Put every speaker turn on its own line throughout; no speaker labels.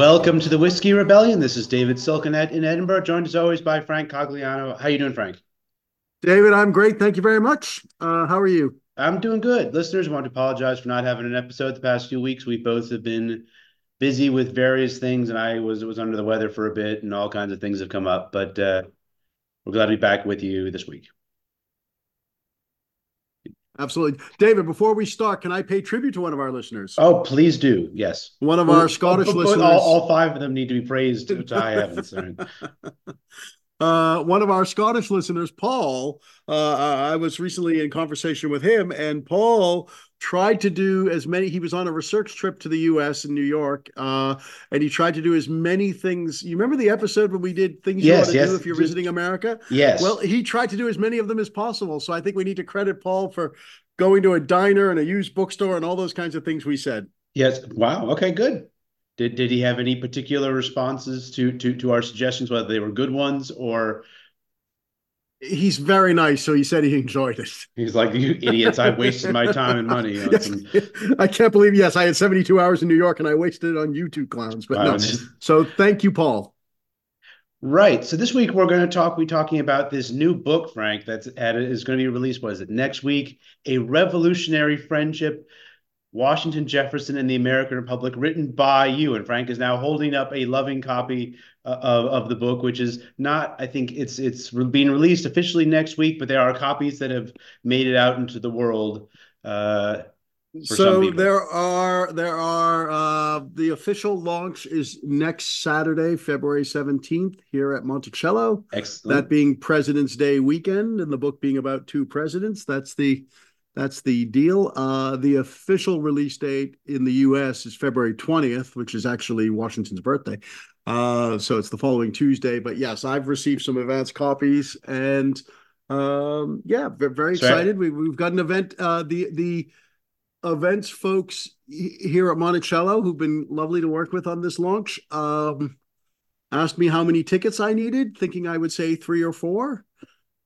Welcome to the Whiskey Rebellion. This is David Silkenat in Edinburgh, joined as always by Frank Cogliano. How you doing, Frank?
David, I'm great. Thank you very much. Uh, how are you?
I'm doing good. Listeners, I want to apologize for not having an episode the past few weeks. We both have been busy with various things, and I was was under the weather for a bit, and all kinds of things have come up. But uh, we're glad to be back with you this week.
Absolutely. David, before we start, can I pay tribute to one of our listeners?
Oh, please do. Yes.
One of our Scottish
but
listeners.
All, all five of them need to be praised to high heavens.
Uh, one of our Scottish listeners, Paul, uh, I was recently in conversation with him, and Paul tried to do as many. He was on a research trip to the U.S. in New York, uh, and he tried to do as many things. You remember the episode when we did things you want to
yes.
do if you're visiting America?
yes.
Well, he tried to do as many of them as possible. So I think we need to credit Paul for going to a diner and a used bookstore and all those kinds of things we said.
yes. Wow. Okay. Good. Did did he have any particular responses to to to our suggestions, whether they were good ones or
He's very nice, so he said he enjoyed it.
he's like you idiots? I wasted my time and money on
Yes.
some.
I can't believe. Yes, I had 72 hours in New York and I wasted it on YouTube clowns. But
Wow,
no. So thank you, Paul.
Right. So this week we're going to talk. We talking about this new book, Frank, that's at is going to be released. What is it next week? A revolutionary friendship. Washington Jefferson and the American Republic, written by you. And Frank is now holding up a loving copy uh, of, of the book, which is not, I think it's it's being released officially next week, but there are copies that have made it out into the world. Uh,
So there are there are uh, the official launch is next Saturday, February 17th, here at Monticello.
excellent.
that being President's Day weekend, and the book being about two presidents. That's the that's the deal. Uh, the official release date in the U.S. is February twentieth, which is actually Washington's birthday. Uh, so it's the following Tuesday. But yes, I've received some advance copies, and um, yeah, ve- very
right.
excited. We, we've got an event. Uh, the the events folks here at Monticello, who've been lovely to work with on this launch. Um, asked me how many tickets I needed, thinking I would say three or four.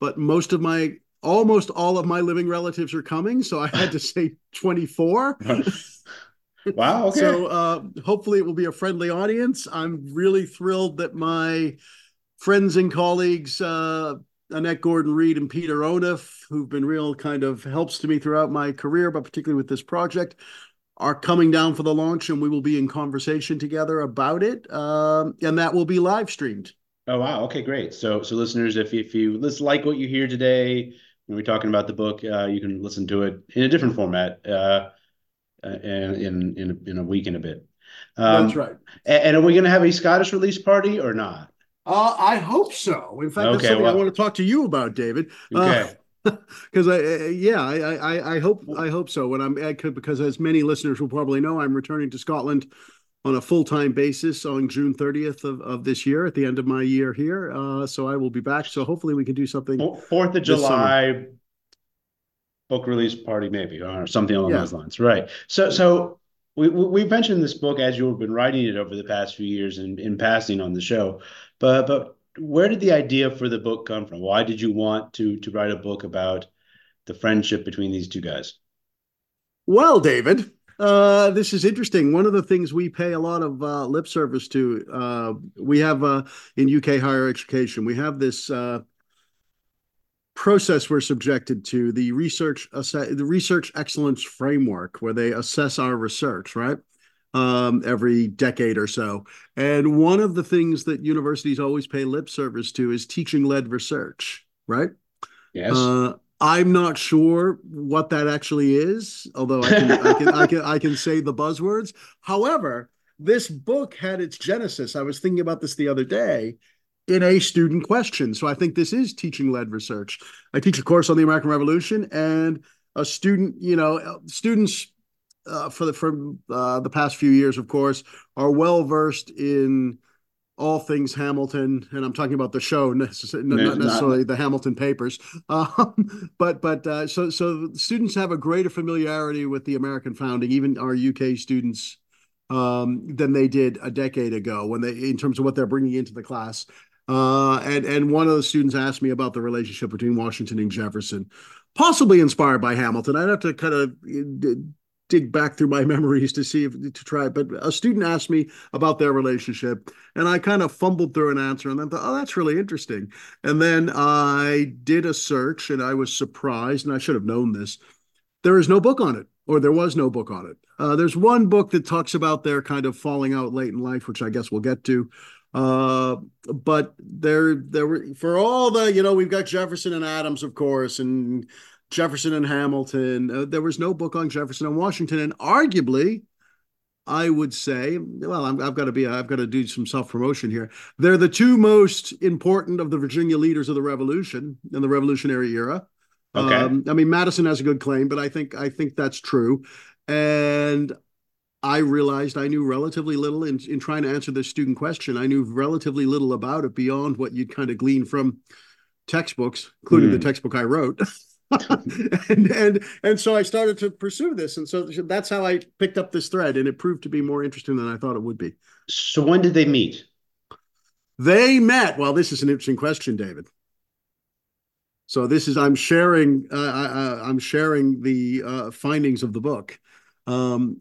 But most of my, almost all of my living relatives are coming, so I had to say 24.
wow. Okay.
So uh, hopefully it will be a friendly audience. I'm really thrilled that my friends and colleagues, uh, Annette Gordon Reed and Peter Onuf, who've been real kind of helps to me throughout my career, but particularly with this project, are coming down for the launch, and we will be in conversation together about it. Um, and that will be live streamed.
Oh wow. Okay, great. So so listeners, if if you like what you hear today when we're talking about the book, uh, you can listen to it in a different format uh, uh, in in in a week and a bit. Um,
That's right.
And are we going to have a Scottish release party or not?
Uh, I hope so. In fact, that's
Okay,
something I want to talk to you about, David.
Okay.
because I, uh, yeah, I, I, I hope, I hope so. When I'm, I could, because as many listeners will probably know, I'm returning to Scotland on a full time basis on June 30th of, of this year, at the end of my year here. Uh, so I will be back. So hopefully we can do something.
Fourth of
This summer.
July book release party, maybe, or something along
Yeah.
those lines. Right. So so we we mentioned this book as you've been writing it over the past few years in, in passing on the show, but but where did the idea for the book come from? Why did you want to to write a book about the friendship between these two guys?
Well, David, uh, this is interesting. One of the things we pay a lot of uh, lip service to, uh, we have uh, in UK higher education, we have this uh, process we're subjected to, the research the research excellence framework, where they assess our research, right? Um, every decade or so. And one of the things that universities always pay lip service to is teaching led research, right?
Yes.
Uh, I'm not sure what that actually is, although I can, I can, I can, I can say the buzzwords. However, this book had its genesis. I was thinking about this the other day in a student question. So I think this is teaching led research. I teach a course on the American Revolution, and a student, you know, students uh, for the for uh, the past few years, of course, are well versed in all things Hamilton, and I'm talking about the show,
No,
not
not-
necessarily the Hamilton papers. Um, but but uh, so so students have a greater familiarity with the American founding, even our UK students, um, than they did a decade ago when they, in terms of what they're bringing into the class. Uh, and and one of the students asked me about the relationship between Washington and Jefferson, possibly inspired by Hamilton. I'd have to kind of dig back through my memories to see if to try. But a student asked me about their relationship, and I kind of fumbled through an answer, and then thought, "Oh, that's really interesting." And then I did a search, and I was surprised, and I should have known this. There is no book on it, or there was no book on it. Uh, there's one book that talks about their kind of falling out late in life, which I guess we'll get to. Uh, but there, there were for all the, you know, we've got Jefferson and Adams, of course, and Jefferson and Hamilton. Uh, there was no book on Jefferson and Washington, and arguably, I would say, well, i have got to be, I've got to do some self promotion here. They're the two most important of the Virginia leaders of the Revolution in the Revolutionary era. Okay. Um, I mean, Madison has a good claim, but I think I think that's true. And I realized I knew relatively little in, in trying to answer this student question. I knew relatively little about it beyond what you'd kind of glean from textbooks, including mm. the hmm. textbook I wrote. and and and so I started to pursue this, and so that's how I picked up this thread, and it proved to be more interesting than I thought it would be.
So when did they meet?
They met. Well, this is an interesting question, David. So this is I'm sharing uh, I, am sharing the uh, findings of the book. Um,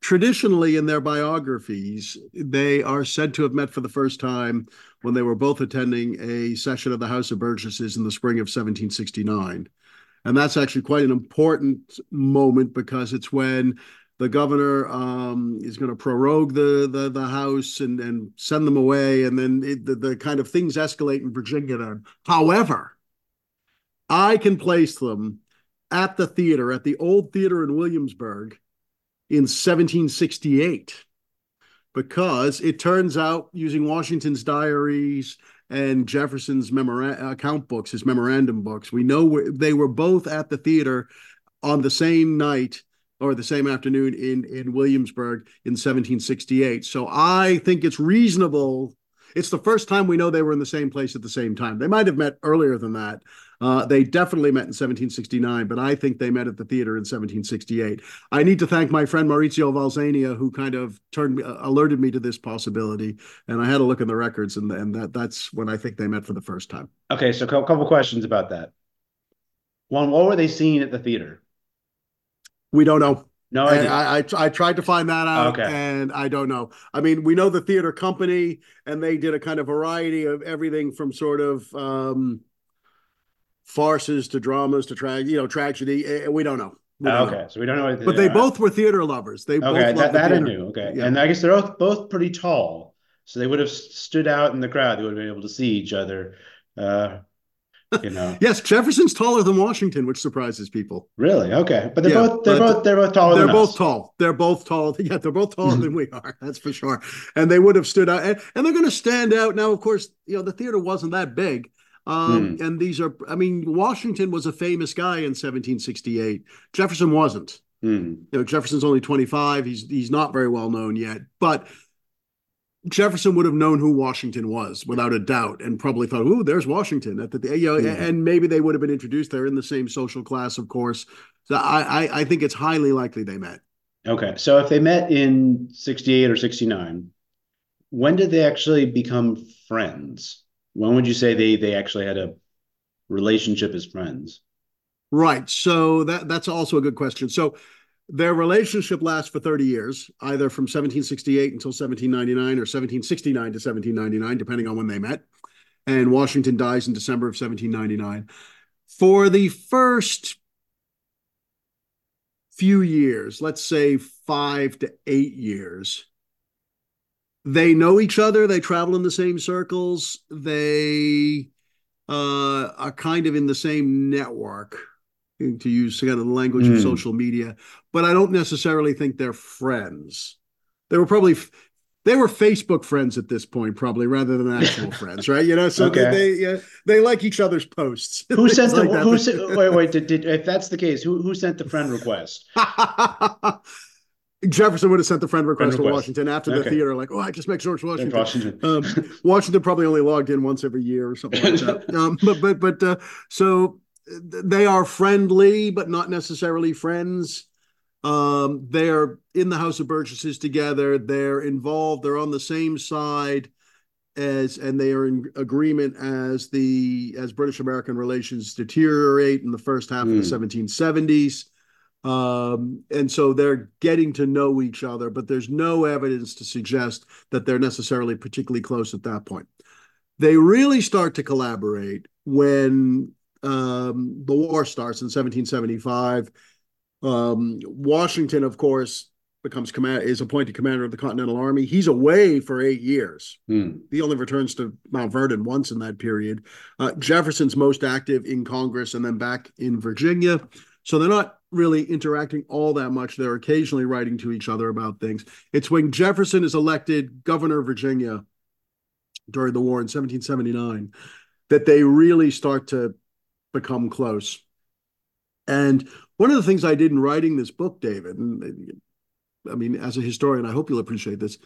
traditionally, in their biographies, they are said to have met for the first time when they were both attending a session of the House of Burgesses in the spring of 1769. And that's actually quite an important moment because it's when the governor um, is going to prorogue the, the the House and and send them away, and then it, the, the kind of things escalate in Virginia. However, I can place them at the theater at the old theater in Williamsburg in 1768 because it turns out using Washington's diaries and Jefferson's memora- account books, his memorandum books. We know they were both at the theater on the same night or the same afternoon in in Williamsburg in 1768. So I think it's reasonable. It's the first time we know they were in the same place at the same time. They might have met earlier than that, uh, they definitely met in 1769, but I think they met at the theater in 1768. I need to thank my friend Maurizio Valsania, who kind of turned uh, alerted me to this possibility, and I had a look in the records, and and that that's when I think they met for the first time.
Okay, so a couple questions about that. One, what were they seeing at the theater?
We don't know.
No idea.
I, I, I tried to find that out, okay. and I don't know. I mean, we know the theater company, and they did a kind of variety of everything from sort of um, farces to dramas to tra- you know tragedy. We don't know. We
don't okay, know. so we don't know.
But they both were theater lovers. They
okay,
both
that, that I knew. Okay, yeah. and I guess they're both both pretty tall, so they would have stood out in the crowd. They would have been able to see each other. Uh, you know.
yes, Jefferson's taller than Washington, which surprises people.
Really? Okay, but they're yeah, both they're both they're both taller.
They're both
us.
tall. They're both tall. Yeah, they're both taller than we are. That's for sure. And they would have stood out, and, and they're going to stand out. Now, of course, you know the theater wasn't that big, um, mm. And these are, I mean, Washington was a famous guy in 1768. Jefferson wasn't. Mm. You know, Jefferson's only 25. He's he's not very well known yet, but Jefferson would have known who Washington was without a doubt, and probably thought, "Ooh, there's Washington." At the you know, mm. and maybe they would have been introduced. They're in the same social class, of course. So I, I I think it's highly likely they met.
Okay, so if they met in 68 or 69, when did they actually become friends? When would you say they they actually had a relationship as friends?
Right. So that that's also a good question. So their relationship lasts for 30 years, either from 1768 until 1799 or 1769 to 1799, depending on when they met. And Washington dies in December of 1799. For the first few years, let's say five to eight years, they know each other. They travel in the same circles. They uh, are kind of in the same network, to use kind of the language mm. of hmm. social media. But I don't necessarily think they're friends. They were probably they were Facebook friends at this point, probably rather than actual friends, right? You know, so okay. they they, they like each other's posts.
Who sent the who sent, wait wait did, did, if that's the case, who who sent the friend request?
Jefferson would have sent the friend request, friend request. to Washington after the okay. theater, like, oh, I just met George Washington. Washington. um, Washington probably only logged in once every year or something like that. Um, but but but uh, so they are friendly, but not necessarily friends. Um, they're in the House of Burgesses together. They're involved. They're on the same side as, and they are in agreement as the as British American relations deteriorate in the first half mm. of the 1770s. Um, and so they're getting to know each other, but there's no evidence to suggest that they're necessarily particularly close at that point. They really start to collaborate when um, the war starts in 1775. Um, Washington, of course, becomes command is appointed commander of the Continental Army. He's away for eight years. Hmm. He only returns to Mount Vernon once in that period. Uh, Jefferson's most active in Congress and then back in Virginia. So they're not really interacting all that much. They're occasionally writing to each other about things. It's when Jefferson is elected governor of Virginia during the war in 1779 that they really start to become close. And one of the things I did in writing this book, David, and I mean, as a historian, I hope you'll appreciate this.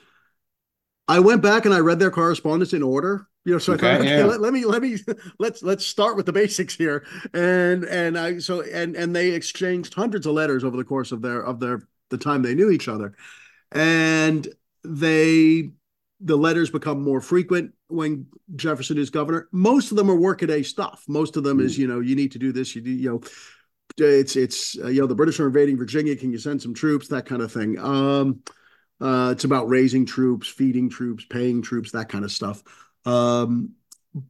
I went back and I read their correspondence in order. You know, so okay, I thought, okay, yeah. let, let, me let me let's let's start with the basics here. And and I so and and they exchanged hundreds of letters over the course of their of their the time they knew each other. And they the letters become more frequent when Jefferson is governor. Most of them are workaday stuff. Most of them mm. is, you know, you need to do this, you do, you know, it's it's uh, you know the British are invading Virginia. Can you send some troops? That kind of thing. Um, it's about raising troops, feeding troops, paying troops, that kind of stuff. Um,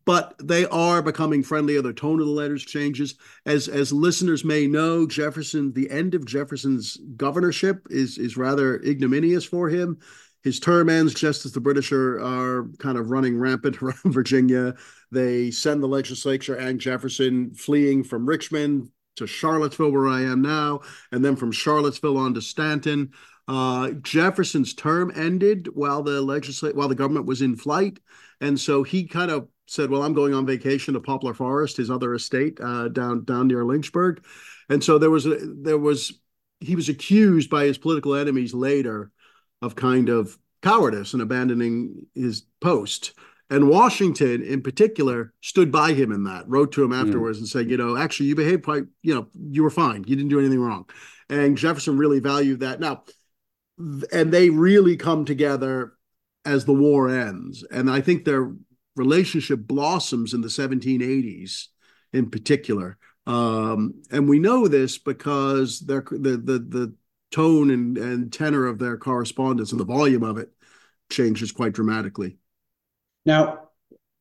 but they are becoming friendlier. The tone of the letters changes. As as listeners may know, Jefferson, the end of Jefferson's governorship is is rather ignominious for him. His term ends just as the British are, are kind of running rampant around Virginia. They send the legislature and Jefferson fleeing from Richmond to Charlottesville, where I am now, and then from Charlottesville on to Staunton. Uh, Jefferson's term ended while the legislate while the government was in flight, and so he kind of said, "Well, I'm going on vacation to Poplar Forest, his other estate uh, down down near Lynchburg," and so there was a, there was he was accused by his political enemies later of kind of cowardice and abandoning his post. And Washington, in particular, stood by him in that, wrote to him hmm. afterwards mm. and said, you know, actually, you behaved quite, you know, you were fine. You didn't do anything wrong. And Jefferson really valued that. Now, and they really come together as the war ends. And I think their relationship blossoms in the 1780s in particular. Um, and we know this because their the the the tone and, and tenor of their correspondence and the volume of it changes quite dramatically.
Now,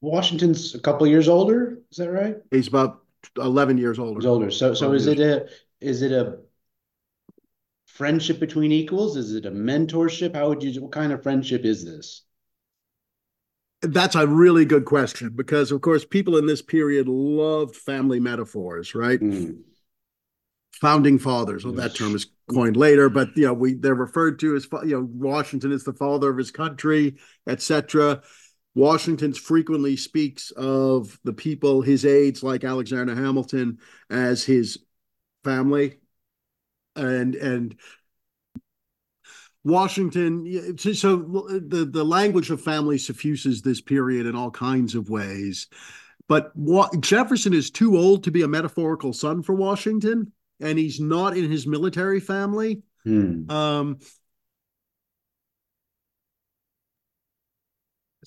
Washington's a couple years older. Is that right?
He's about eleven years older.
He's older. So, so is years. it a is it a friendship between equals? Is it a mentorship? How would you? What kind of friendship is this?
That's a really good question because, of course, people in this period loved family metaphors, right? Mm. Founding fathers. Well, that term is coined later, but you know, we they're referred to as you know Washington is the father of his country, etc. Washington frequently speaks of the people, his aides like Alexander Hamilton, as his family, and and Washington. So the the language of family suffuses this period in all kinds of ways. But Jefferson is too old to be a metaphorical son for Washington, and he's not in his military family. Hmm. Um,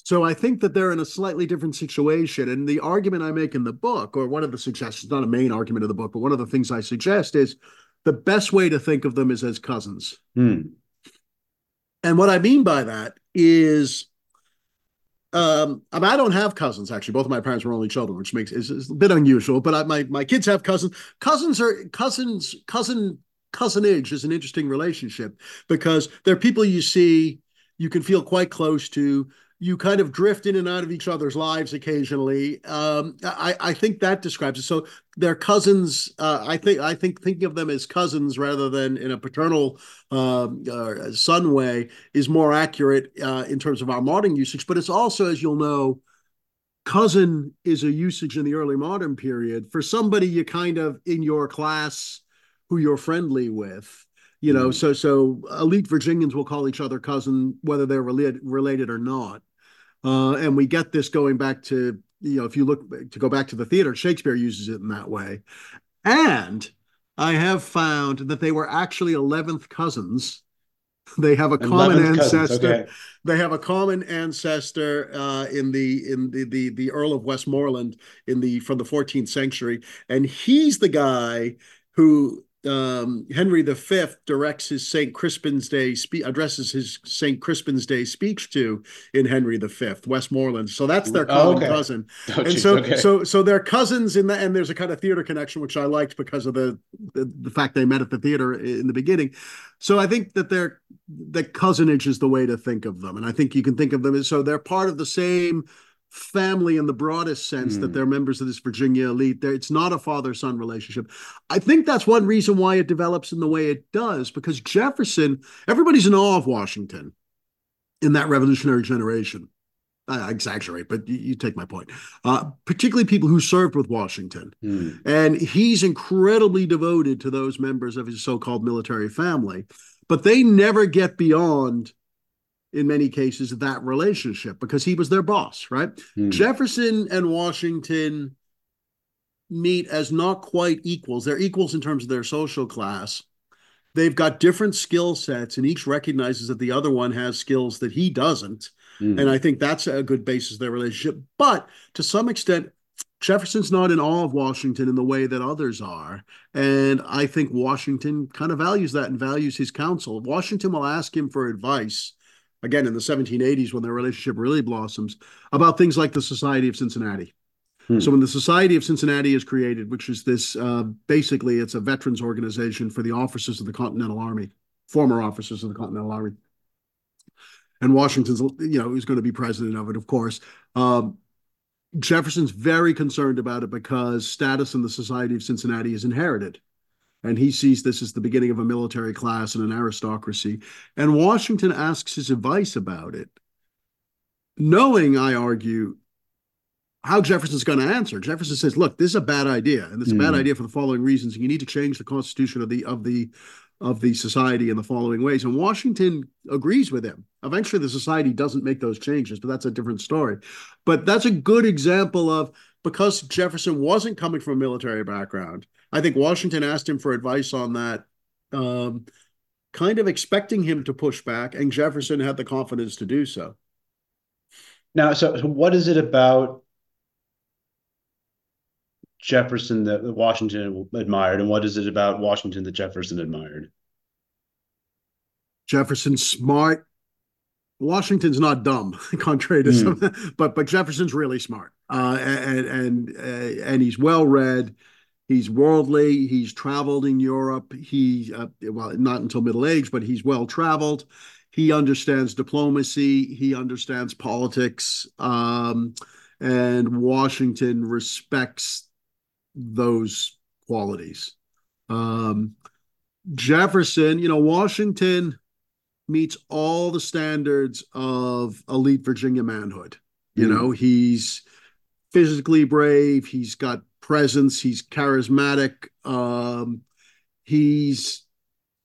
So I think that they're in a slightly different situation. And the argument I make in the book, or one of the suggestions, not a main argument of the book, but one of the things I suggest is the best way to think of them is as cousins. Hmm. And what I mean by that is, um, I, mean, I don't have cousins actually. Both of my parents were only children, which makes is a bit unusual. But I, my my kids have cousins. Cousins are cousins. Cousin cousinage is an interesting relationship because they're people you see, you can feel quite close to you kind of drift in and out of each other's lives occasionally. Um, I, I, think that describes it. So they're cousins. Uh, I think I think thinking of them as cousins rather than in a paternal uh, uh, son way is more accurate uh, in terms of our modern usage. But it's also, as you'll know, cousin is a usage in the early modern period for somebody you kind of in your class who you're friendly with you know mm. so so elite virginians will call each other cousin whether they're related related or not uh, and we get this going back to you know if you look to go back to the theater shakespeare uses it in that way. And i have found that they were actually 11th cousins. They have a common ancestor okay. they have a common ancestor uh, in the in the, the the earl of westmoreland in the from the 14th century. And he's the guy who um, Henry V directs his St. Crispin's Day spe- addresses his St. Crispin's Day speech to in Henry V, Westmoreland. So that's their common oh, okay. cousin, oh, and geez, so okay. so so they're cousins in that, and there's a kind of theater connection which I liked because of the, the the fact they met at the theater in the beginning. So I think that they're the cousinage is the way to think of them, and I think you can think of them as so they're part of the same family in the broadest sense mm. that hmm. they're members of this Virginia elite. They're, it's not a father son relationship. I think that's one reason why it develops in the way it does, because Jefferson, everybody's in awe of Washington in that revolutionary generation. I exaggerate, but you, take my point. Uh, particularly people who served with Washington. Mm. And he's incredibly devoted to those members of his so called military family, but they never get beyond in many cases that relationship because he was their boss, right? Hmm. Jefferson and Washington meet as not quite equals. They're equals in terms of their social class. They've got different skill sets, and each recognizes that the other one has skills that he doesn't. Hmm. And I think that's a good basis of their relationship. But to some extent, Jefferson's not in awe of Washington in the way that others are. And I think Washington kind of values that and values his counsel. Washington will ask him for advice again in the 1780s when their relationship really blossoms, about things like the Society of Cincinnati. Hmm. So when the Society of Cincinnati is created, which is this uh, basically it's a veterans organization for the officers of the Continental Army, former officers of the Continental Army. And Washington's, you know, who's going to be president of it, of course. Um, Jefferson's very concerned about it because status in the Society of Cincinnati is inherited and he sees this as the beginning of a military class and an aristocracy. And Washington asks his advice about it, knowing, I argue, how Jefferson's going to answer. Jefferson says, "Look, this is a bad idea, and it's a bad hmm. idea for the following reasons. You need to change the constitution of the of the of the society in the following ways." And Washington agrees with him. Eventually, the society doesn't make those changes, but that's a different story. But that's a good example of because Jefferson wasn't coming from a military background I think Washington asked him for advice on that, um, kind of expecting him to push back, and Jefferson had the confidence to do so.
Now, so, so what is it about Jefferson that Washington admired, and what is it about Washington that Jefferson admired?
Jefferson's smart. Washington's not dumb, contrary to mm. some, but but Jefferson's really smart, uh, and and uh, and he's well read. He's worldly. He's traveled in Europe. He, uh, well, not until middle age, but he's well traveled. He understands diplomacy. He understands politics. Um, and Washington respects those qualities. Um, Jefferson, you know, Washington meets all the standards of elite Virginia manhood. You mm. know, he's physically brave. He's got presence. He's charismatic. Um, he's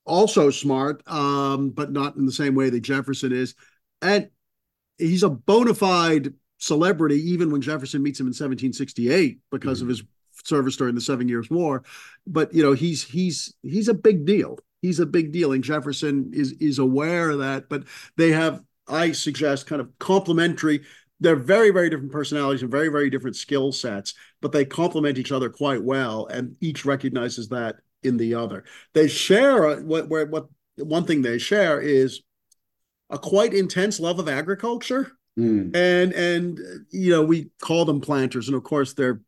also smart, um, but not in the same way that Jefferson is. And he's a bona fide celebrity, even when Jefferson meets him in 1768 because mm-hmm. of his service during the Seven Years' War. But you know, he's he's he's a big deal. He's a big deal, and Jefferson is is aware of that. But they have, I suggest, kind of complementary they're very very different personalities and very very different skill sets but they complement each other quite well and each recognizes that in the other they share what where what one thing they share is a quite intense love of agriculture mm. and and you know we call them planters and of course they're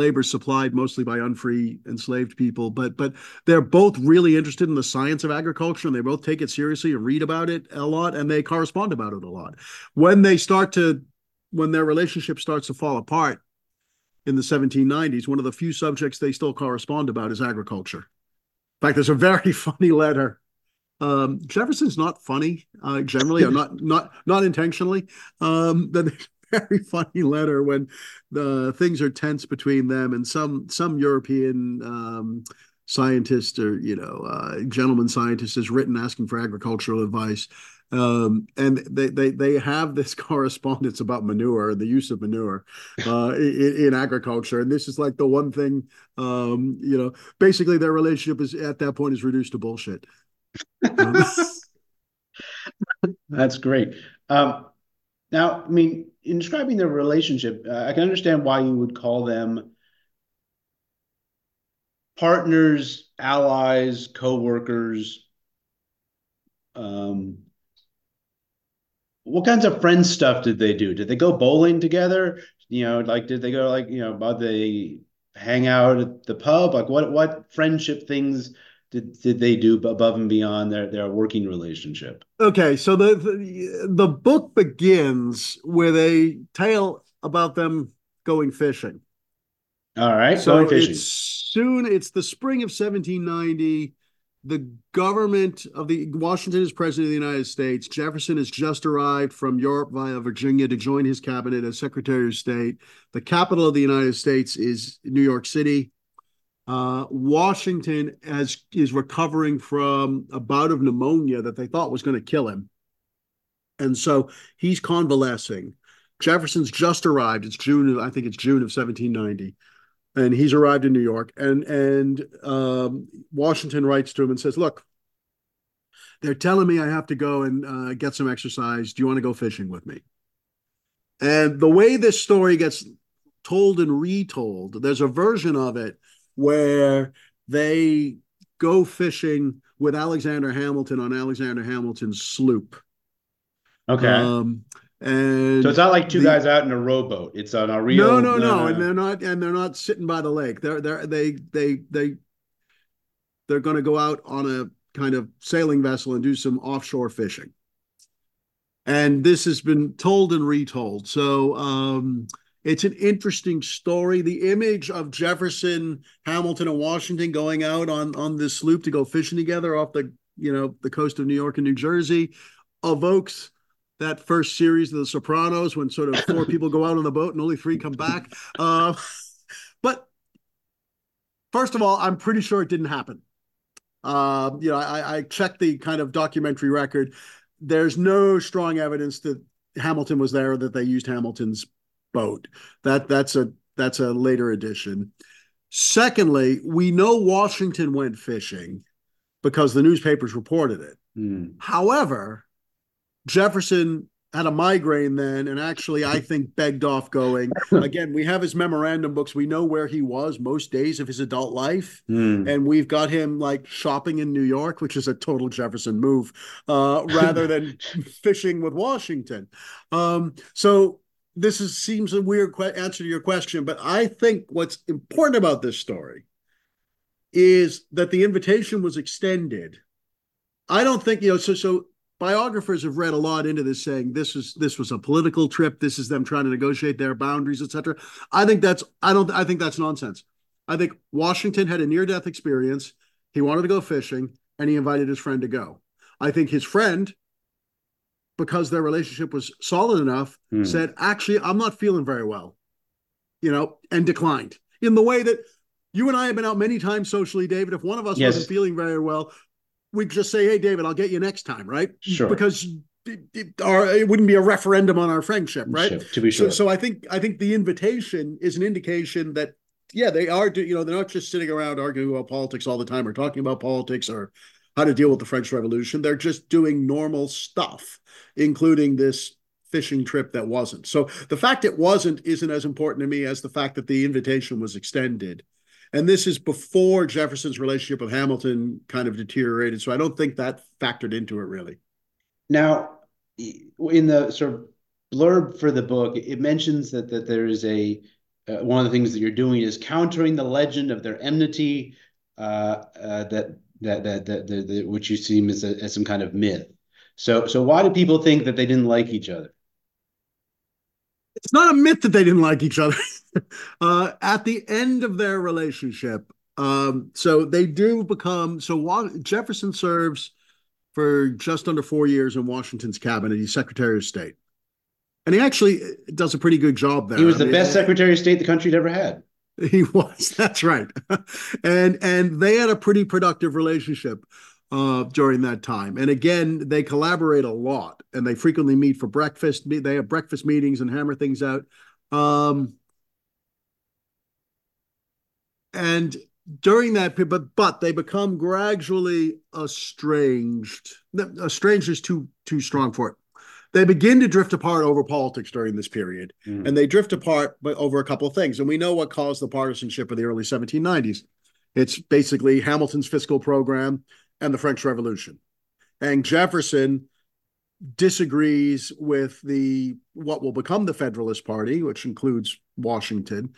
labor supplied mostly by unfree enslaved people but but they're both really interested in the science of agriculture and they both take it seriously and read about it a lot and they correspond about it a lot when they start to when their relationship starts to fall apart in the 1790s one of the few subjects they still correspond about is agriculture in fact there's a very funny letter um, Jefferson's not funny uh, generally, or not not not intentionally. Um, very funny letter when the things are tense between them and some some European um, scientist or you know uh, gentleman scientist has written asking for agricultural advice. Um, and they, they they have this correspondence about manure the use of manure uh, in, in, agriculture, and this is like the one thing um, you know. Basically, their relationship is at that point is reduced to bullshit. Um,
That's great. Um, now, I mean, in describing their relationship, uh, I can understand why you would call them partners, allies, co-workers. Um, what kinds of friend stuff did they do? Did they go bowling together? You know, like did they go like you know, about they hang out at the pub? Like what what friendship things did did they do above and beyond their their working relationship?
Okay, so the the, the book begins with a tale about them going fishing.
All right,
so
fishing.
It's soon. It's the spring of 1790. The government of the Washington is president of the United States. Jefferson has just arrived from Europe via Virginia to join his cabinet as Secretary of State. The capital of the United States is New York City. Uh, Washington has is recovering from a bout of pneumonia that they thought was going to kill him, and so he's convalescing. Jefferson's just arrived. It's June. I think it's June of 1790, and he's arrived in New York. And and um, Washington writes to him and says, "Look, they're telling me I have to go and uh, get some exercise. Do you want to go fishing with me?" And the way this story gets told and retold, there's a version of it where they go fishing with Alexander Hamilton on Alexander Hamilton's sloop.
Okay.
Um, and
so it's not like two the, guys out in a rowboat. It's on a real.
No, no, no, no, and they're not, and they're not sitting by the lake. They're they're they they they they're going to go out on a kind of sailing vessel and do some offshore fishing. And this has been told and retold. So um, it's an interesting story. The image of Jefferson, Hamilton, and Washington going out on on this sloop to go fishing together off the you know the coast of New York and New Jersey evokes that first series of The Sopranos when sort of four people go out on the boat and only three come back. Uh, but first of all, I'm pretty sure it didn't happen. Uh, you know, I, I checked the kind of documentary record. There's no strong evidence that Hamilton was there, that they used Hamilton's boat. That that's a that's a later addition. Secondly, we know Washington went fishing because the newspapers reported it.
Mm.
However, Jefferson had a migraine then and actually i think begged off going again we have his memorandum books we know where he was most days of his adult life
mm.
and we've got him like shopping in new york which is a total jefferson move uh, rather than fishing with washington um, so this is, seems a weird que- answer to your question, but I think what's important about this story is that the invitation was extended. I don't think you know. So, so biographers have read a lot into this, saying this is this was a political trip. This is them trying to negotiate their boundaries, etc. I think that's I don't I think that's nonsense. I think Washington had a near death experience. He wanted to go fishing, and he invited his friend to go. I think his friend because their relationship was solid enough,
mm.
said, actually, I'm not feeling very well, you know, and declined in the way that you and I have been out many times socially, David. If one of us yes. wasn't feeling very well, we'd just say, hey, David, I'll get you next time, right?
Sure.
Because it, it, it wouldn't be a referendum on our friendship, right? Sure,
to be sure.
So, so I think I think the invitation is an indication that yeah, they are. You know, they're not just sitting around arguing about politics all the time or talking about politics or how to deal with the French Revolution. They're just doing normal stuff, including this fishing trip that wasn't. So the fact it wasn't isn't as important to me as the fact that the invitation was extended. And this is before Jefferson's relationship with Hamilton kind of deteriorated. So I don't think that factored into it really.
Now, in the sort of blurb for the book, it mentions that that there is a uh, one of the things that you're doing is countering the legend of their enmity uh, uh, that that that that, that, that which you seem as, a, as some kind of myth. So so why do people think that they didn't like each other?
It's not a myth that they didn't like each other. uh, at the end of their relationship, um, so they do become so Jefferson serves for just under four years in Washington's cabinet. He's Secretary of State. And he actually does a pretty good job there.
He was the mean, best Secretary of State the country'd ever had.
He was. That's right. and and they had a pretty productive relationship uh, during that time. And again, they collaborate a lot, and they frequently meet for breakfast. They have breakfast meetings and hammer things out. Um, and during that period, but but they become gradually estranged. Estranged is too too strong for it they begin to drift apart over politics during this period,
mm.
and they drift apart but over a couple of things. And we know what caused the partisanship of the early 1790s. It's basically Hamilton's fiscal program and the French Revolution. And Jefferson disagrees with the what will become the Federalist Party, which includes Washington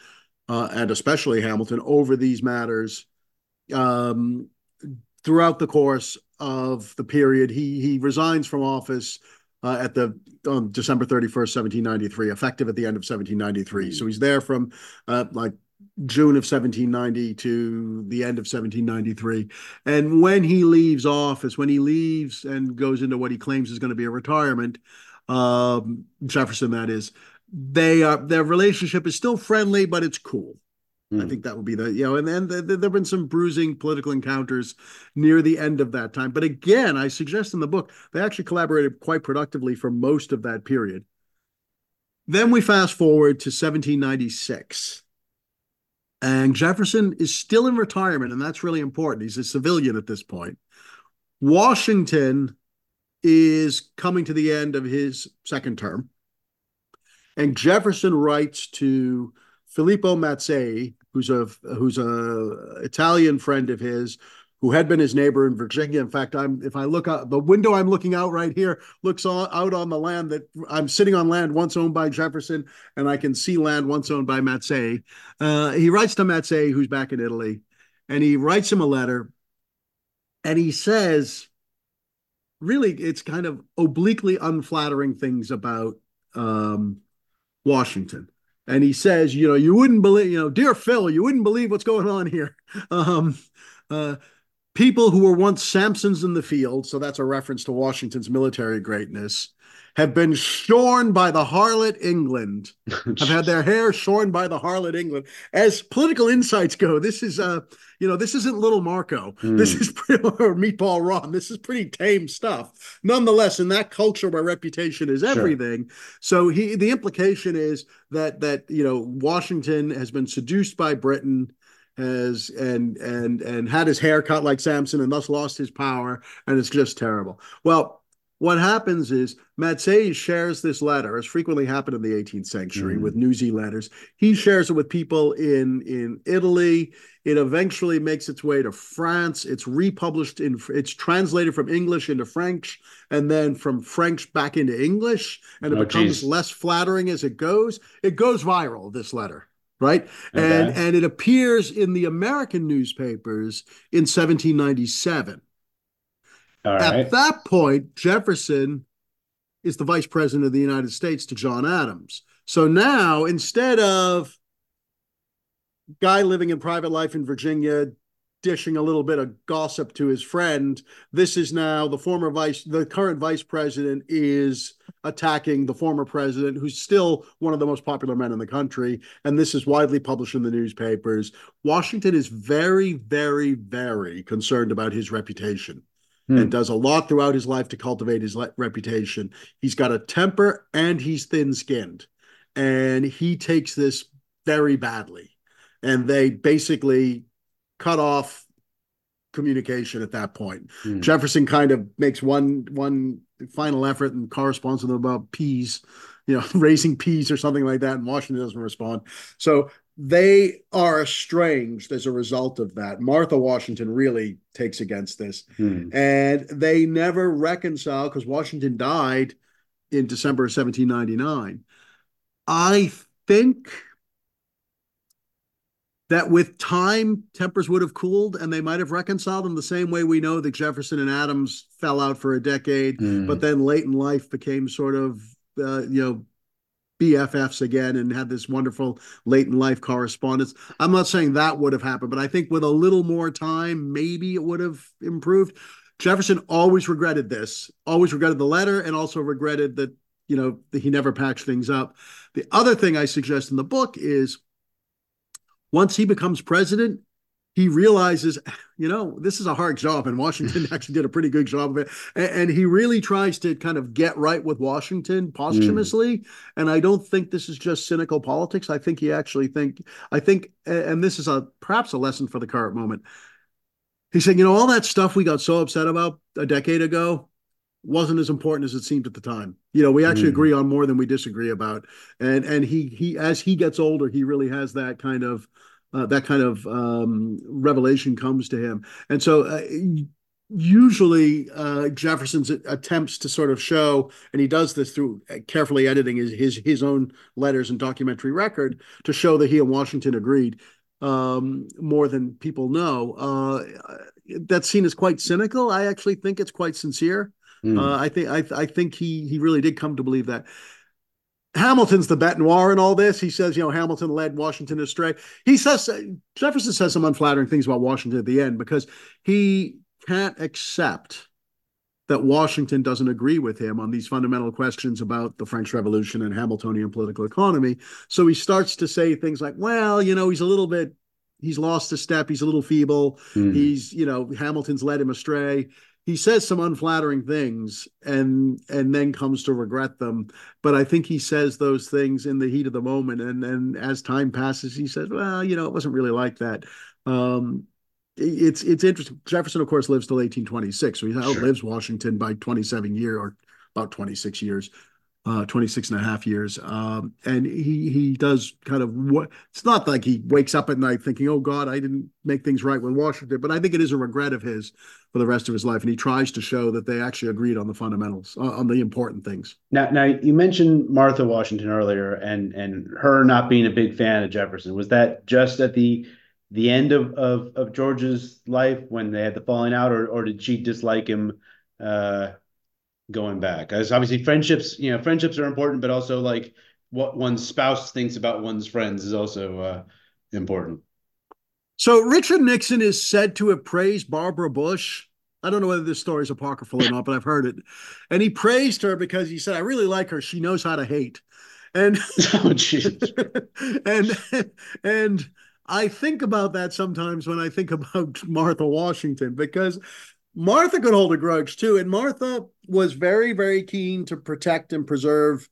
uh, and especially Hamilton, over these matters. Um, throughout the course of the period, he he resigns from office uh, at the on December 31st, 1793, effective at the end of 1793. Mm-hmm. So he's there from uh, like June of 1790 to the end of 1793. And when he leaves office, when he leaves and goes into what he claims is going to be a retirement, um, Jefferson, that is, they are their relationship is still friendly, but it's cool. I hmm. think that would be the you know, and then the, the, there have been some bruising political encounters near the end of that time. But again, I suggest in the book they actually collaborated quite productively for most of that period. Then we fast forward to 1796. And Jefferson is still in retirement, and that's really important. He's a civilian at this point. Washington is coming to the end of his second term. And Jefferson writes to Filippo Mazzei, who's a who's a Italian friend of his, who had been his neighbor in Virginia. In fact, I'm if I look out the window I'm looking out right here looks all, out on the land that I'm sitting on land once owned by Jefferson, and I can see land once owned by Mazzei. Uh, he writes to Mazzei, who's back in Italy, and he writes him a letter, and he says, really, it's kind of obliquely unflattering things about um, Washington. And he says, you know, you wouldn't believe, you know, dear Phil, you wouldn't believe what's going on here. Um, uh, people who were once Samsons in the field, so that's a reference to Washington's military greatness, have been shorn by the harlot England, have had their hair shorn by the harlot England. As political insights go, this is uh, you know, this isn't Little Marco. Mm. This is pretty, or Meatball Ron. This is pretty tame stuff. Nonetheless, in that culture where reputation is everything, sure. so he the implication is that that you know Washington has been seduced by Britain has and and and had his hair cut like Samson and thus lost his power, and it's just terrible. Well, what happens is Mazzei shares this letter, as frequently happened in the 18th century mm with newsy letters. He shares it with people in, in Italy. It eventually makes its way to France. It's republished in, it's translated from English into French and then from French back into English. And it oh, becomes geez. less flattering as it goes. It goes viral, this letter right? Okay. And and it appears in the American newspapers in 1797. At that point, Jefferson is the vice president of the United States to John Adams. So now, instead of guy living in private life in Virginia, dishing a little bit of gossip to his friend, this is now the former vice, the current vice president is attacking the former president, who's still one of the most popular men in the country. And this is widely published in the newspapers. Washington is very, very, very concerned about his reputation hmm. and does a lot throughout his life to cultivate his le- reputation. He's got a temper and he's thin skinned. And he takes this very badly. And they basically cut off communication at that point. Hmm. Jefferson kind of makes one one final effort and corresponds with them about peas, you know, raising peas or something like that, and Washington doesn't respond. So they are estranged as a result of that. Martha Washington really takes against this. Hmm. And they never reconcile because Washington died in December of 1799. I think that with time, tempers would have cooled and they might have reconciled in the same way we know that Jefferson and Adams fell out for a decade, hmm. but then late in life became sort of, uh, you know, BFFs again and had this wonderful late in life correspondence. I'm not saying that would have happened, but I think with a little more time, maybe it would have improved. Jefferson always regretted this, always regretted the letter, and also regretted that, you know, that he never patched things up. The other thing I suggest in the book is once he becomes president, he realizes, you know, this is a hard job, and Washington actually did a pretty good job of it. And, and, he really tries to kind of get right with Washington posthumously. Mm. And I don't think this is just cynical politics. I think he actually think I think, and this is a perhaps a lesson for the current moment. He said, you know, all that stuff we got so upset about a decade ago wasn't as important as it seemed at the time. You know, we actually mm. agree on more than we disagree about. And and he he as he gets older, he really has that kind of uh, that kind of um, revelation comes to him. And so uh, usually uh, Jefferson's attempts to sort of show, and he does this through carefully editing his his, his own letters and documentary record to show that he and Washington agreed um, more than people know. Uh, that's seen as quite cynical. I actually think it's quite sincere. Mm. Uh, I think I, I think he he really did come to believe that. Hamilton's the bête noir in all this. He says, you know, Hamilton led Washington astray. He says Jefferson says some unflattering things about Washington at the end because he can't accept that Washington doesn't agree with him on these fundamental questions about the French Revolution and Hamiltonian political economy. So he starts to say things like, well, you know, he's a little bit, he's lost a step, he's a little feeble, mm. he's, you know, Hamilton's led him astray. He says some unflattering things and and then comes to regret them. But I think he says those things in the heat of the moment. And and as time passes, he says, well, you know, it wasn't really like that. Um, it's it's interesting. Jefferson, of course, lives till 1826, so he outlives sure. Washington by 27 years or about 26 years, uh, 26 and a half years. Um, and he he does kind of what it's not like he wakes up at night thinking, "Oh God, I didn't make things right with Washington," but I think it is a regret of his for the rest of his life, and he tries to show that they actually agreed on the fundamentals, uh, on the important things.
Now, now you mentioned Martha Washington earlier, and and her not being a big fan of Jefferson. Was that just at the the end of, of of George's life when they had the falling out, or or did she dislike him uh, going back? as obviously friendships, you know, friendships are important, but also like what one's spouse thinks about one's friends is also uh, important.
So Richard Nixon is said to have praised Barbara Bush. I don't know whether this story is apocryphal or not, but I've heard it. And he praised her because he said, "I really like her. She knows how to hate." And oh, and and I think about that sometimes when I think about Martha Washington because Martha could hold a grudge too. And Martha was very, very keen to protect and preserve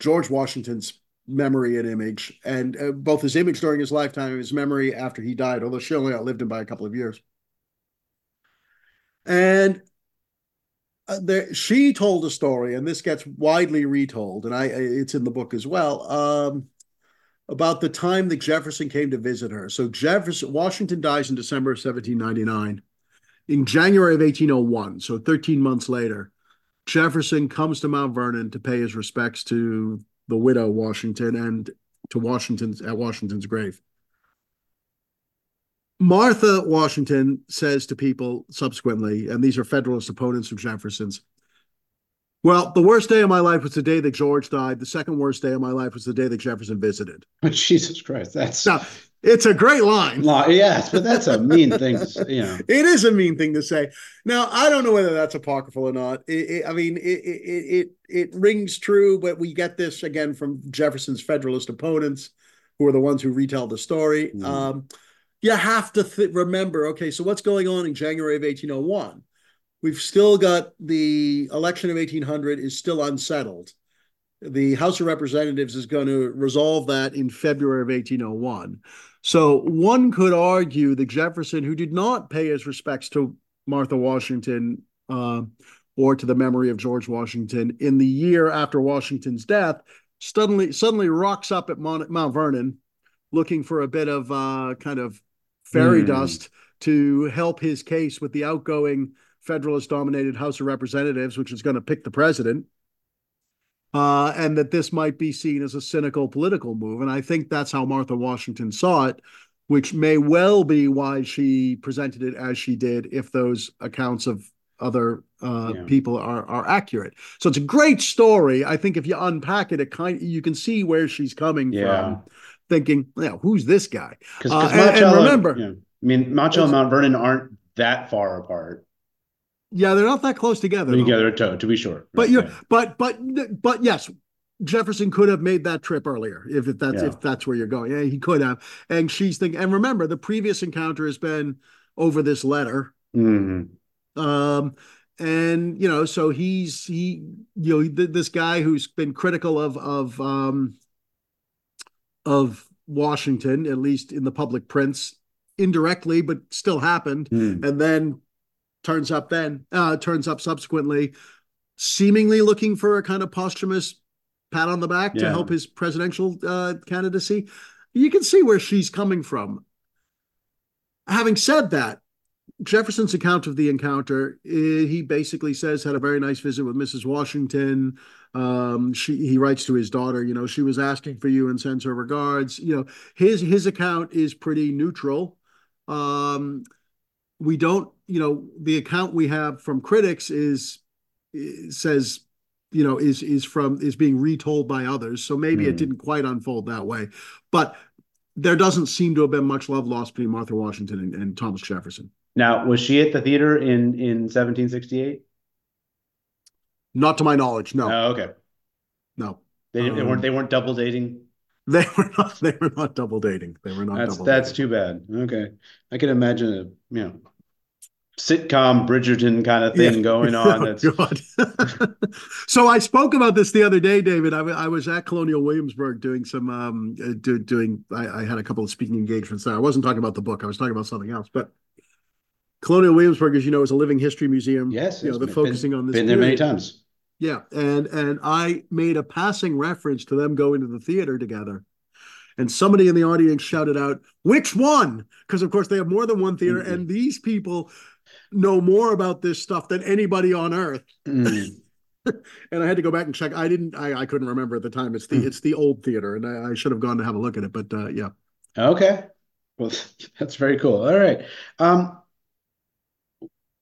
George Washington's memory and image, and uh, both his image during his lifetime and his memory after he died, although she only outlived him by a couple of years. And uh, there, she told a story, and this gets widely retold, and I it's in the book as well. Um, about the time that Jefferson came to visit her. So Jefferson Washington dies in December of 1799. In January of 1801, so 13 months later, Jefferson comes to Mount Vernon to pay his respects to the widow Washington and to Washington's at Washington's grave. Martha Washington says to people subsequently, and these are Federalist opponents of Jefferson's, well, the worst day of my life was the day that George died. The second worst day of my life was the day that Jefferson visited.
Jesus Christ, that's
now, it's a great line.
Yes, but that's a mean thing. To, you know,
it is a mean thing to say. Now, I don't know whether that's apocryphal or not. It, it, I mean, it, it it rings true, but we get this again from Jefferson's Federalist opponents, who are the ones who retell the story. Mm. Um, you have to th- remember. Okay, so what's going on in January of 1801? We've still got the election of 1800 is still unsettled. The House of Representatives is going to resolve that in February of 1801. So one could argue that Jefferson, who did not pay his respects to Martha Washington uh, or to the memory of George Washington in the year after Washington's death, suddenly suddenly rocks up at Mount, Mount Vernon, looking for a bit of uh, kind of fairy mm. dust to help his case with the outgoing Federalist dominated House of Representatives, which is going to pick the president, uh, and that this might be seen as a cynical political move. And I think that's how Martha Washington saw it, which may well be why she presented it as she did, if those accounts of other uh, yeah. people are are accurate. So it's a great story. I think if you unpack it, it kind you can see where she's coming yeah. from, thinking, yeah, who's this guy?
Because uh, and, and, remember, yeah. I mean, Macho and Mount Vernon aren't that far apart.
Yeah, they're not that close together.
Together, to, to be sure.
But you, but but but yes, Jefferson could have made that trip earlier if, if that's yeah. if that's where you're going. Yeah, he could have. And she's thinking. And remember, the previous encounter has been over this letter.
Mm-hmm.
Um, and you know, so he's he you know this guy who's been critical of of um of Washington, at least in the public prints, indirectly, but still happened. Mm. And then turns up then, uh, turns up subsequently, seemingly looking for a kind of posthumous pat on the back yeah. to help his presidential uh, candidacy. You can see where she's coming from. having said that, Jefferson's account of the encounter, eh, he basically says had a very nice visit with Mrs. Washington. Um, she he writes to his daughter, you know, she was asking for you and sends her regards. You know, his his account is pretty neutral. Um, we don't, you know, the account we have from critics is says you know is is from is being retold by others. So maybe mm. it hmm. didn't quite unfold that way but there doesn't seem to have been much love lost between martha washington and, and thomas jefferson.
Now was she at the theater in in 1768
not to my knowledge no.
Oh, okay.
No.
They, um, they weren't they weren't double dating
they were not they were not double dating they were not
that's that's
dating.
too bad okay i can imagine a you know sitcom Bridgerton kind of thing yeah. going on. That's...
Oh, so I spoke about this the other day, David. I, I was at Colonial Williamsburg doing some um, uh, do, doing. I, I, had a couple of speaking engagements there. I wasn't talking about the book. I was talking about something else. But Colonial Williamsburg, as you know, is a living history museum.
Yes,
you know, they're focusing
been,
on this.
Been there many times.
Yeah, and and I made a passing reference to them going to the theater together and somebody in the audience shouted out, "Which one?" Because of course they have more than one theater, mm-hmm. and these people know more about this stuff than anybody on earth. Mm. and I had to go back and check. I didn't. I, I couldn't remember at the time. It's the mm. it's the old theater, and I, I, should have gone to have a look at it. But uh, yeah.
Okay. Well, that's very cool. All right. Um,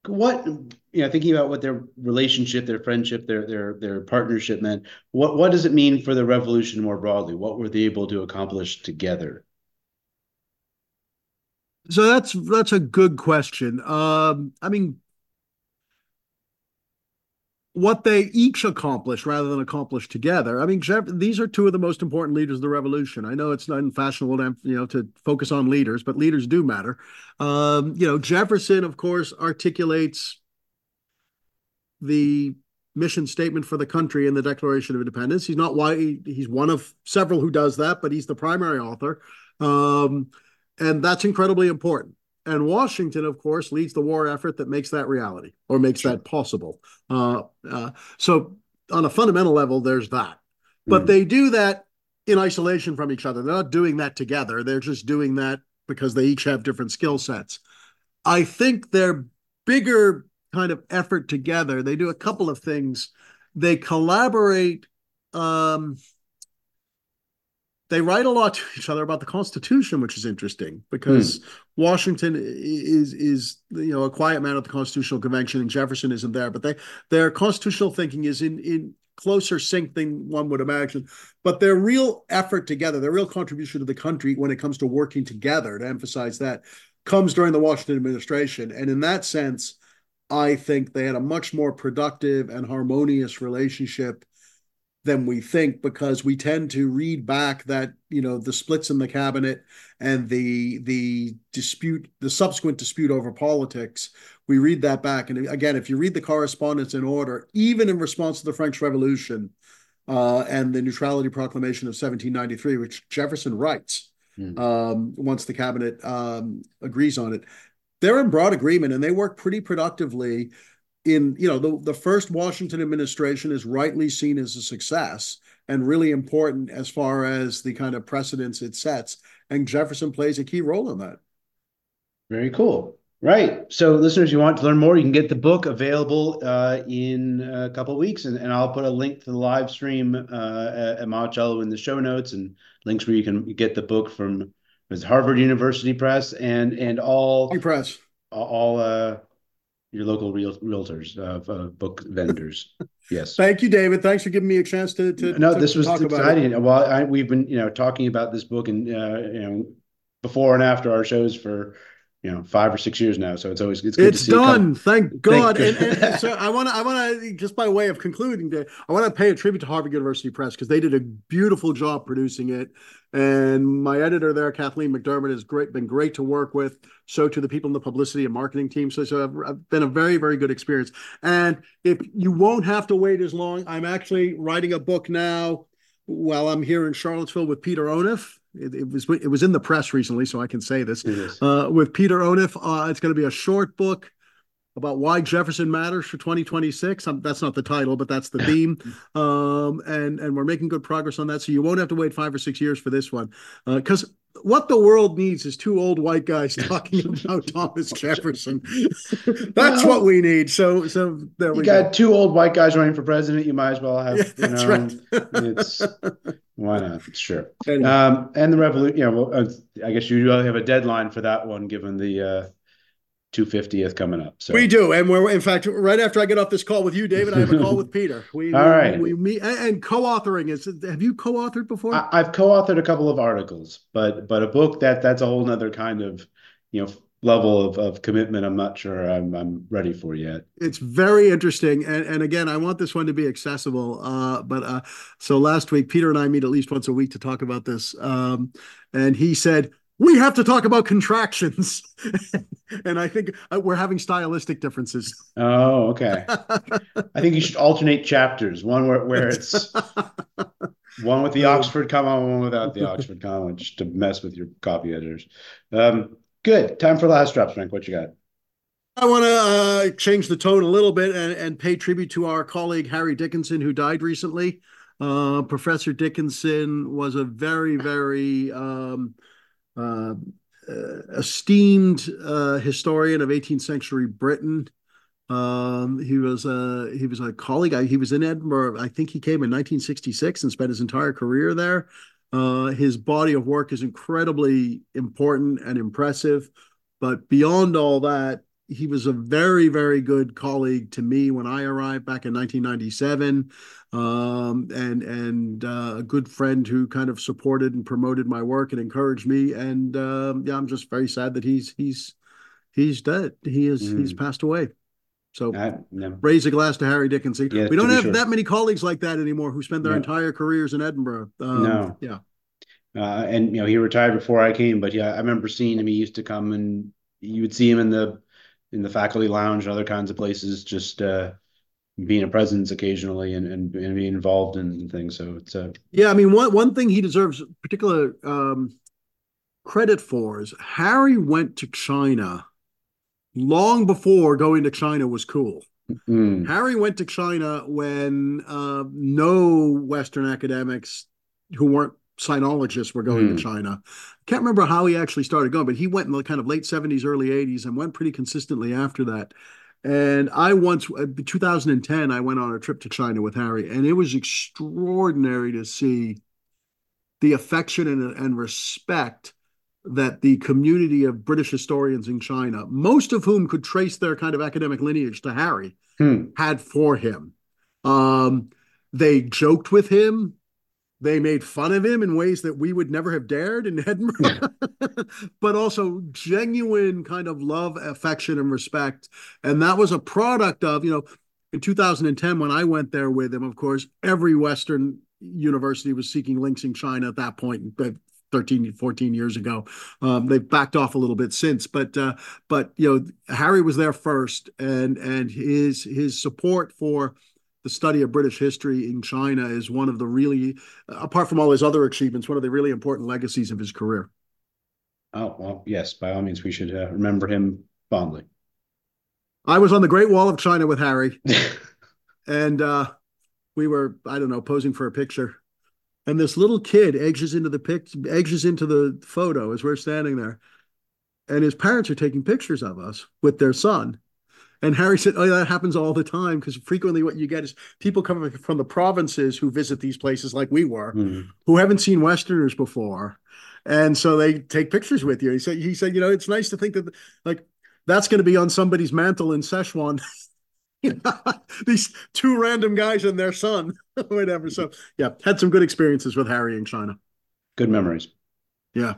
what you know, thinking about what their relationship, their friendship, their their their partnership meant. What what does it mean for the revolution more broadly? What were they able to accomplish together?
So that's that's a good question. Um, I mean, what they each accomplished rather than accomplish together. I mean, these are two of the most important leaders of the revolution. I know it's not fashionable to you know to focus on leaders, but leaders do matter. Um, you know, Jefferson, of course, articulates the mission statement for the country in the Declaration of Independence. He's not why he, he's one of several who does that, but he's the primary author. Um, and that's incredibly important. And Washington, of course, leads the war effort that makes that reality or makes sure. that possible. Uh, uh, so, on a fundamental level, there's that. But mm. they do that in isolation from each other. They're not doing that together. They're just doing that because they each have different skill sets. I think their bigger kind of effort together, they do a couple of things. They collaborate um, they write a lot to each other about the Constitution, which is interesting because mm. Washington is is you know a quiet man at the Constitutional Convention, and Jefferson isn't there. But they their constitutional thinking is in in closer sync than one would imagine. But their real effort together, their real contribution to the country when it comes to working together, to emphasize that, comes during the Washington administration, and in that sense, I think they had a much more productive and harmonious relationship than we think because we tend to read back that you know the splits in the cabinet and the the dispute the subsequent dispute over politics we read that back and again if you read the correspondence in order even in response to the french revolution uh, and the neutrality proclamation of 1793 which jefferson writes mm. um, once the cabinet um, agrees on it they're in broad agreement and they work pretty productively in you know the, the first washington administration is rightly seen as a success and really important as far as the kind of precedents it sets and jefferson plays a key role in that.
Very cool. Right. So listeners you want to learn more you can get the book available uh, in a couple weeks and, and i'll put a link to the live stream uh, at monticello in the show notes and links where you can get the book from harvard university press and and all
press.
all uh your local real, realtors, uh, uh, book vendors. Yes.
Thank you, David. Thanks for giving me a chance to. to
no,
to,
this was exciting. Well, I, we've been, you know, talking about this book and uh, you know, before and after our shows for you know five or six years now. So it's always it's good
it's done. Thank God. Thank and, and, so I want to I want to just by way of concluding, I want to pay a tribute to Harvard University Press because they did a beautiful job producing it. And my editor there, Kathleen McDermott, has great been great to work with. So to the people in the publicity and marketing team. So, so I've, I've been a very very good experience. And if you won't have to wait as long, I'm actually writing a book now while I'm here in Charlottesville with Peter Onuf it, it, was it was in the press recently, so I can say this. Uh, with Peter Onuf. uh, it's going to be a short book about why Jefferson matters for 2026. Um, that's not the title, but that's the theme. um, and and we're making good progress on that. So you won't have to wait five or six years for this one, because uh, what the world needs is two old white guys talking about Thomas Jefferson. That's well, what we need. So, so
there we you got two old white guys running for president. You might as well have. Yeah, you
know, right.
Why not? Sure. Um, and the revolution. Yeah. know, uh, I guess you have a deadline for that one, given the uh, 250th coming up. So
we do, and we're in fact right after I get off this call with you, David, I have a call with Peter. We,
All
we,
right,
we, we meet and co-authoring is. Have you co-authored before?
I, have co-authored a couple of articles, but but a book that that's a whole nother kind of you know level of, of commitment. I'm not sure I'm I'm ready for yet.
It's very interesting, and and again, I want this one to be accessible. Uh, but uh, so last week, Peter and I meet at least once a week to talk about this, um, and he said we have to talk about contractions. and I think uh, we're having stylistic differences.
Oh, okay. I think you should alternate chapters. One where, where it's one with the Oxford comma, one without the Oxford comma, just to mess with your copy editors. Um, good. Time for the last drops, Frank. What you got?
I want to uh, change the tone a little bit and, and, pay tribute to our colleague Harry Dickinson, who died recently. Uh, Professor Dickinson was a very, very um, uh, esteemed uh, historian of 18th century Britain. Um, he was a he was a colleague. I, he was in Edinburgh. I think he came in 1966 and spent his entire career there. Uh, his body of work is incredibly important and impressive. But beyond all that, he was a very, very good colleague to me when I arrived back in 1997, um, and and uh, a good friend who kind of supported and promoted my work and encouraged me. And um, yeah, I'm just very sad that he's he's he's dead. He is mm. he's passed away. So raise a glass to Harry Dickinson. Yeah, we don't have sure. that many colleagues like that anymore who spend their no. entire careers in Edinburgh.
Um, no,
yeah.
Uh, and you know he retired before I came, but yeah, I remember seeing him. He used to come and you would see him in the in the faculty lounge and other kinds of places, just uh, being a presence occasionally and, and, and being involved in things. So it's uh,
yeah. I mean, one one thing he deserves particular um, credit for is Harry went to China long before going to China was cool. Mm. Harry went to China when uh, no Western academics who weren't Sinologists were going mm. to. China. Can't remember how he actually started going, but he went in the kind of late 70s, early 80s and went pretty consistently after that. And I once, uh, 2010, I went on a trip to China with Harry, and it was extraordinary to see the affection and, and respect that the community of British historians in China, most of whom could trace their kind of academic lineage to Harry, hmm. had for him. Um, they joked with him. They made fun of him in ways that we would never have dared in Edinburgh, but also genuine kind of love, affection, and respect. And that was a product of, you know, in 2010, when I went there with him, of course, every Western university was seeking links in China at that point, 13, 14 years ago. Um, they've backed off a little bit since, but uh, but you know, Harry was there first, and and his his support for the study of British history in China is one of the really, apart from all his other achievements, one of the really important legacies of his career.
Oh, well, yes, by all means, we should uh, remember him fondly.
I was on the Great Wall of China with Harry, and uh, we were, I don't know, posing for a picture. And this little kid edges into the pic, edges into the photo as we're standing there. And his parents are taking pictures of us with their son. And Harry said, "Oh, that happens all the time because frequently what you get is people coming from the provinces who visit these places like we were, mm. who haven't seen Westerners before, and so they take pictures with you." He said, "He said, you know, it's nice to think that like that's going to be on somebody's mantle in Szechuan." these two random guys and their son, whatever. So yeah, had some good experiences with Harry in China.
Good memories.
Yeah.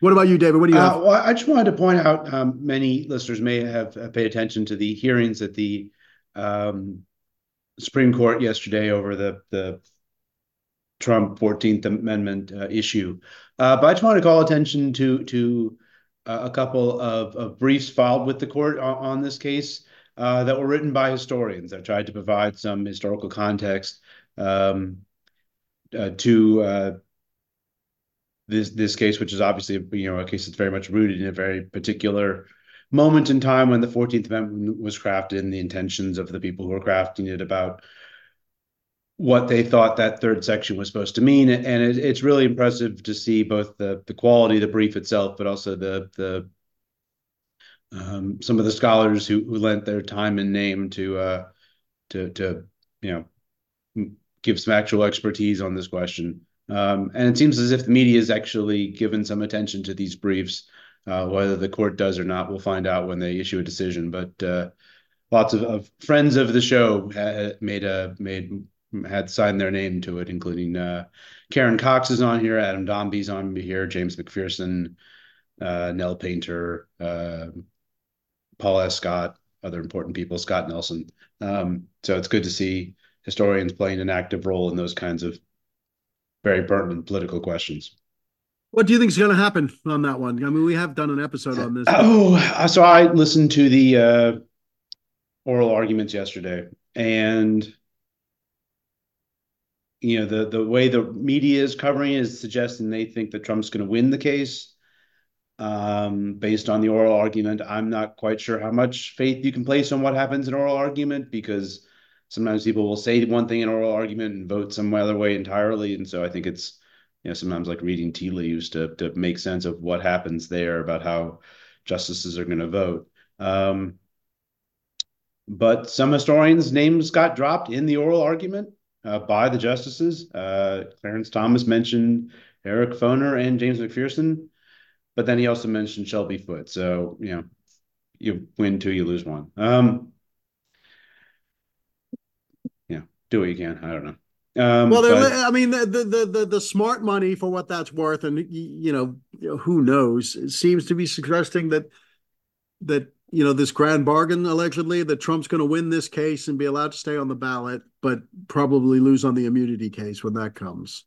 What about you, David? What do you uh,
well, I just wanted to point out um, many listeners may have, paid attention to the hearings at the um, Supreme Court yesterday over the the Trump Fourteenth Amendment uh, issue, uh, but I just want to call attention to to uh, a couple of, of, briefs filed with the court on, on this case that were written by historians that tried to provide some historical context um, uh, to this this case, which is obviously you know a case that's very much rooted in a very particular moment in time when the 14th Amendment was crafted and the intentions of the people who were crafting it about what they thought that third section was supposed to mean. And it, it's really impressive to see both the the quality of the brief itself, but also the the um, some of the scholars who, who lent their time and name to uh, to to you know give some actual expertise on this question. Um, and it seems as if the media has actually given some attention to these briefs. Uh, whether the court does or not, we'll find out when they issue a decision. But uh, lots of, of, friends of the show made a made had signed their name to it, including uh, Karen Cox is on here, Adam Domby's on here, James McPherson, uh, Nell Painter, uh, Paul Escott, other important people, Scott Nelson. Um, so it's good to see historians playing an active role in those kinds of very pertinent political questions.
What do you think is going to happen on that one? I mean, we have done an episode on this.
Oh, so I listened to the uh, oral arguments yesterday, and you know the the way the media is covering it is suggesting they think that Trump's going to win the case um, based on the oral argument. I'm not quite sure how much faith you can place on what happens in oral argument because sometimes people will say one thing in oral argument and vote some other way entirely. And so I think it's, you know, sometimes like reading tea leaves to, to make sense of what happens there about how justices are going to vote. Um, but some historians' names got dropped in the oral argument uh, by the justices. Uh, Clarence Thomas mentioned Eric Foner and James McPherson, but then he also mentioned Shelby Foote. So, you know, you win two, you lose one. Um, yeah, do what you can. I don't know.
Um, well, but... I mean, the, the the the smart money for what that's worth, and you know, who knows? It seems to be suggesting that that you know this grand bargain allegedly that Trump's going to win this case and be allowed to stay on the ballot, but probably lose on the immunity case when that comes.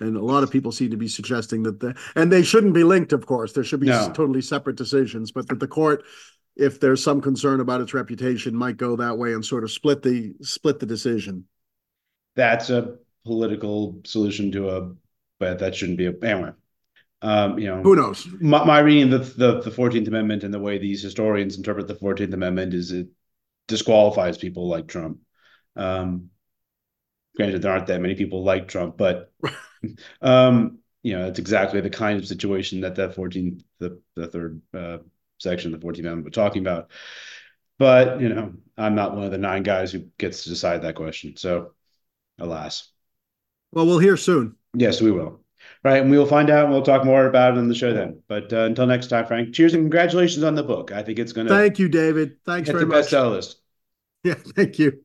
And a lot of people seem to be suggesting that the and they shouldn't be linked, of course. There should be no. totally separate decisions, but that the court if there's some concern about its reputation might go that way and sort of split the split the decision
that's a political solution to a, but that shouldn't be a anyway. Um, you know,
who knows?
My, my reading of the, the Fourteenth Amendment and the way these historians interpret the Fourteenth Amendment is it disqualifies people like Trump. Um, granted, there aren't that many people like Trump, but um, you know, it's exactly the kind of situation that that 14th, the the third uh, section of the 14th Amendment we're talking about. But you know, I'm not one of the nine guys who gets to decide that question. So alas.
Well, we'll hear soon.
Yes, we will. Right, and we will find out and we'll talk more about it on the show then. But uh, until next time, Frank, cheers and congratulations on the book. I think it's going to.
Thank you, David. Thanks very
the
much.
bestseller list.
Yeah, thank you.